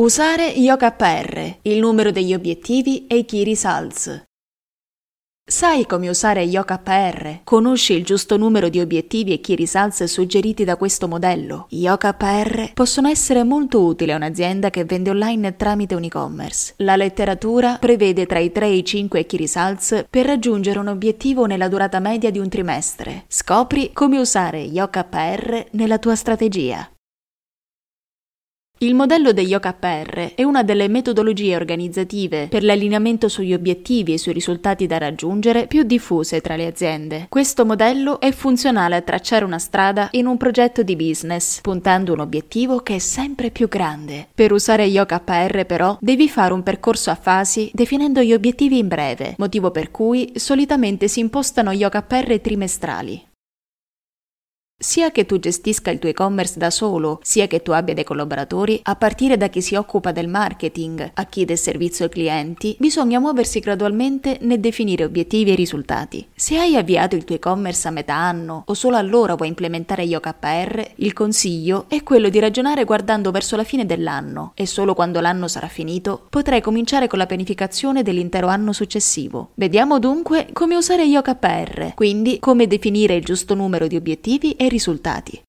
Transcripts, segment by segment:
Usare gli OKR, il numero degli obiettivi e i key results. Sai come usare gli OKR? Conosci il giusto numero di obiettivi e key results suggeriti da questo modello? Gli OKR possono essere molto utili a un'azienda che vende online tramite un e-commerce. La letteratura prevede tra i 3 e i 5 key results per raggiungere un obiettivo nella durata media di un trimestre. Scopri come usare gli OKR nella tua strategia. Il modello degli OKR è una delle metodologie organizzative per l'allineamento sugli obiettivi e sui risultati da raggiungere più diffuse tra le aziende. Questo modello è funzionale a tracciare una strada in un progetto di business, puntando un obiettivo che è sempre più grande. Per usare gli OKR però devi fare un percorso a fasi definendo gli obiettivi in breve, motivo per cui solitamente si impostano gli OKR trimestrali. Sia che tu gestisca il tuo e-commerce da solo, sia che tu abbia dei collaboratori, a partire da chi si occupa del marketing a chi del servizio ai clienti, bisogna muoversi gradualmente nel definire obiettivi e risultati. Se hai avviato il tuo e-commerce a metà anno o solo allora vuoi implementare gli OKR, il consiglio è quello di ragionare guardando verso la fine dell'anno e solo quando l'anno sarà finito potrai cominciare con la pianificazione dell'intero anno successivo. Vediamo dunque come usare gli OKR, quindi come definire il giusto numero di obiettivi e risultati.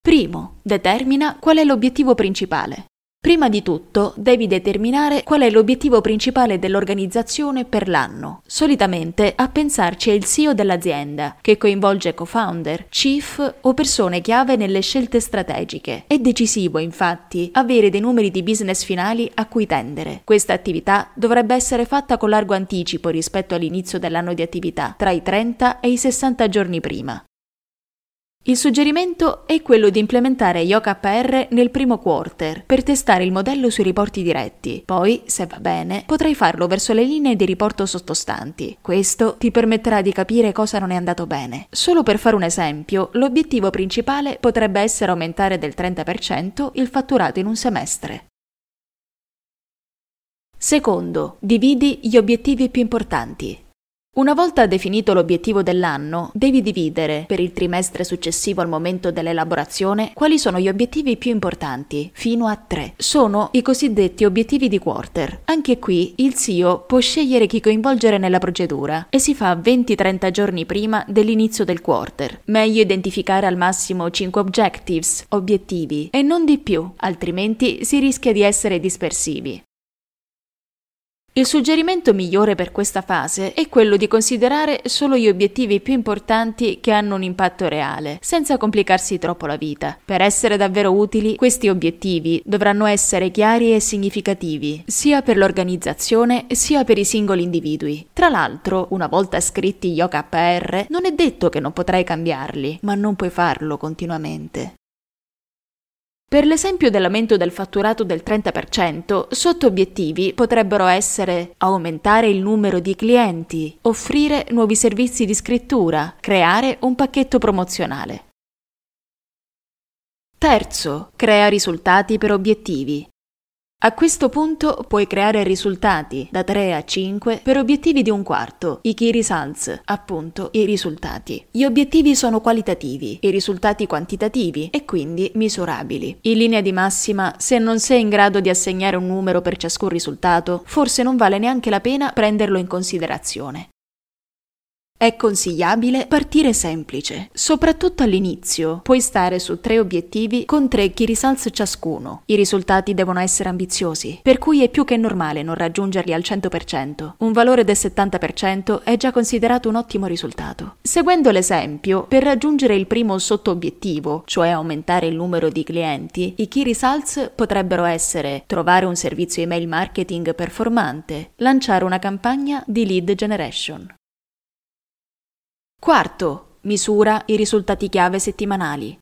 Primo, determina qual è l'obiettivo principale. Prima di tutto devi determinare qual è l'obiettivo principale dell'organizzazione per l'anno. Solitamente a pensarci è il CEO dell'azienda, che coinvolge co-founder, chief o persone chiave nelle scelte strategiche. È decisivo, infatti, avere dei numeri di business finali a cui tendere. Questa attività dovrebbe essere fatta con largo anticipo rispetto all'inizio dell'anno di attività, tra i 30 e i 60 giorni prima. Il suggerimento è quello di implementare gli OKR nel primo quarter per testare il modello sui riporti diretti. Poi, se va bene, potrai farlo verso le linee di riporto sottostanti. Questo ti permetterà di capire cosa non è andato bene. Solo per fare un esempio, l'obiettivo principale potrebbe essere aumentare del 30% il fatturato in un semestre. Secondo, dividi gli obiettivi più importanti. Una volta definito l'obiettivo dell'anno, devi dividere, per il trimestre successivo al momento dell'elaborazione, quali sono gli obiettivi più importanti, fino a tre. Sono i cosiddetti obiettivi di quarter. Anche qui il CEO può scegliere chi coinvolgere nella procedura e si fa 20-30 giorni prima dell'inizio del quarter. Meglio identificare al massimo 5 objectives, obiettivi, e non di più, altrimenti si rischia di essere dispersivi. Il suggerimento migliore per questa fase è quello di considerare solo gli obiettivi più importanti che hanno un impatto reale, senza complicarsi troppo la vita. Per essere davvero utili, questi obiettivi dovranno essere chiari e significativi, sia per l'organizzazione sia per i singoli individui. Tra l'altro, una volta scritti gli OKR, non è detto che non potrai cambiarli, ma non puoi farlo continuamente. Per l'esempio dell'aumento del fatturato del 30%, sotto obiettivi potrebbero essere aumentare il numero di clienti, offrire nuovi servizi di scrittura, creare un pacchetto promozionale. Terzo, crea risultati per obiettivi. A questo punto puoi creare risultati da 3 a 5 per obiettivi di un quarto, i key results, appunto i risultati. Gli obiettivi sono qualitativi, i risultati quantitativi e quindi misurabili. In linea di massima, se non sei in grado di assegnare un numero per ciascun risultato, forse non vale neanche la pena prenderlo in considerazione. È consigliabile partire semplice, soprattutto all'inizio. Puoi stare su tre obiettivi con tre key ciascuno. I risultati devono essere ambiziosi, per cui è più che normale non raggiungerli al 100%. Un valore del 70% è già considerato un ottimo risultato. Seguendo l'esempio, per raggiungere il primo sotto-obiettivo, cioè aumentare il numero di clienti, i key results potrebbero essere trovare un servizio email marketing performante, lanciare una campagna di lead generation. Quarto, misura i risultati chiave settimanali.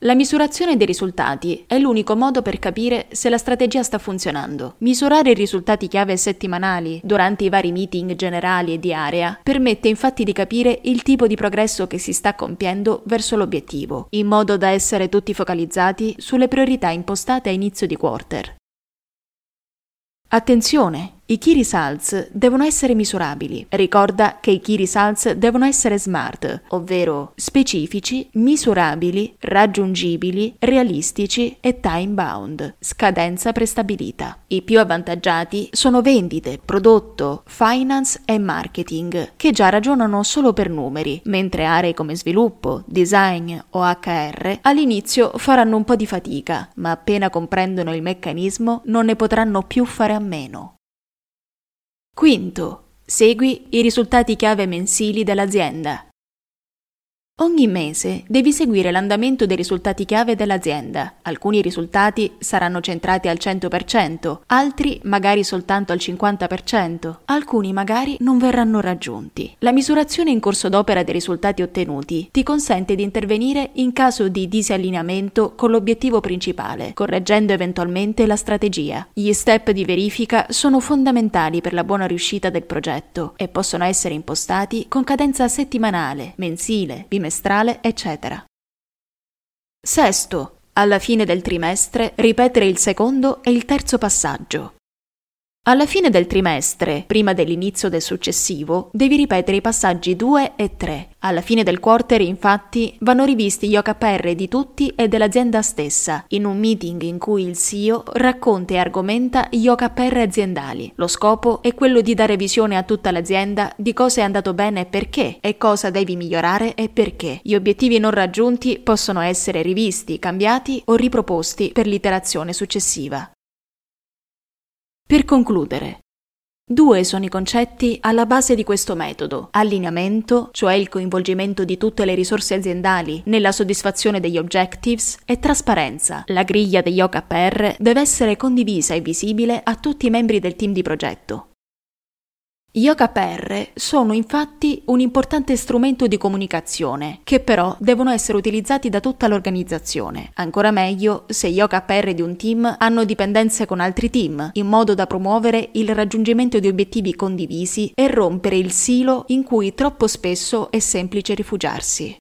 La misurazione dei risultati è l'unico modo per capire se la strategia sta funzionando. Misurare i risultati chiave settimanali durante i vari meeting generali e di area permette infatti di capire il tipo di progresso che si sta compiendo verso l'obiettivo, in modo da essere tutti focalizzati sulle priorità impostate a inizio di quarter. Attenzione! I key results devono essere misurabili. Ricorda che i key results devono essere smart, ovvero specifici, misurabili, raggiungibili, realistici e time bound, scadenza prestabilita. I più avvantaggiati sono vendite, prodotto, finance e marketing, che già ragionano solo per numeri, mentre aree come sviluppo, design o HR all'inizio faranno un po' di fatica, ma appena comprendono il meccanismo non ne potranno più fare a meno. Quinto, segui i risultati chiave mensili dell'azienda. Ogni mese devi seguire l'andamento dei risultati chiave dell'azienda. Alcuni risultati saranno centrati al 100%, altri magari soltanto al 50%, alcuni magari non verranno raggiunti. La misurazione in corso d'opera dei risultati ottenuti ti consente di intervenire in caso di disallineamento con l'obiettivo principale, correggendo eventualmente la strategia. Gli step di verifica sono fondamentali per la buona riuscita del progetto e possono essere impostati con cadenza settimanale, mensile, bimestrale trimestrale, eccetera. Sesto, alla fine del trimestre ripetere il secondo e il terzo passaggio. Alla fine del trimestre, prima dell'inizio del successivo, devi ripetere i passaggi 2 e 3. Alla fine del quarter, infatti, vanno rivisti gli OKR di tutti e dell'azienda stessa, in un meeting in cui il CEO racconta e argomenta gli OKR aziendali. Lo scopo è quello di dare visione a tutta l'azienda di cosa è andato bene e perché, e cosa devi migliorare e perché. Gli obiettivi non raggiunti possono essere rivisti, cambiati o riproposti per l'iterazione successiva. Per concludere, Due sono i concetti alla base di questo metodo. Allineamento, cioè il coinvolgimento di tutte le risorse aziendali nella soddisfazione degli objectives, e trasparenza. La griglia degli OKR deve essere condivisa e visibile a tutti i membri del team di progetto. Gli OKR sono infatti un importante strumento di comunicazione, che però devono essere utilizzati da tutta l'organizzazione. Ancora meglio se gli OKR di un team hanno dipendenze con altri team, in modo da promuovere il raggiungimento di obiettivi condivisi e rompere il silo in cui troppo spesso è semplice rifugiarsi.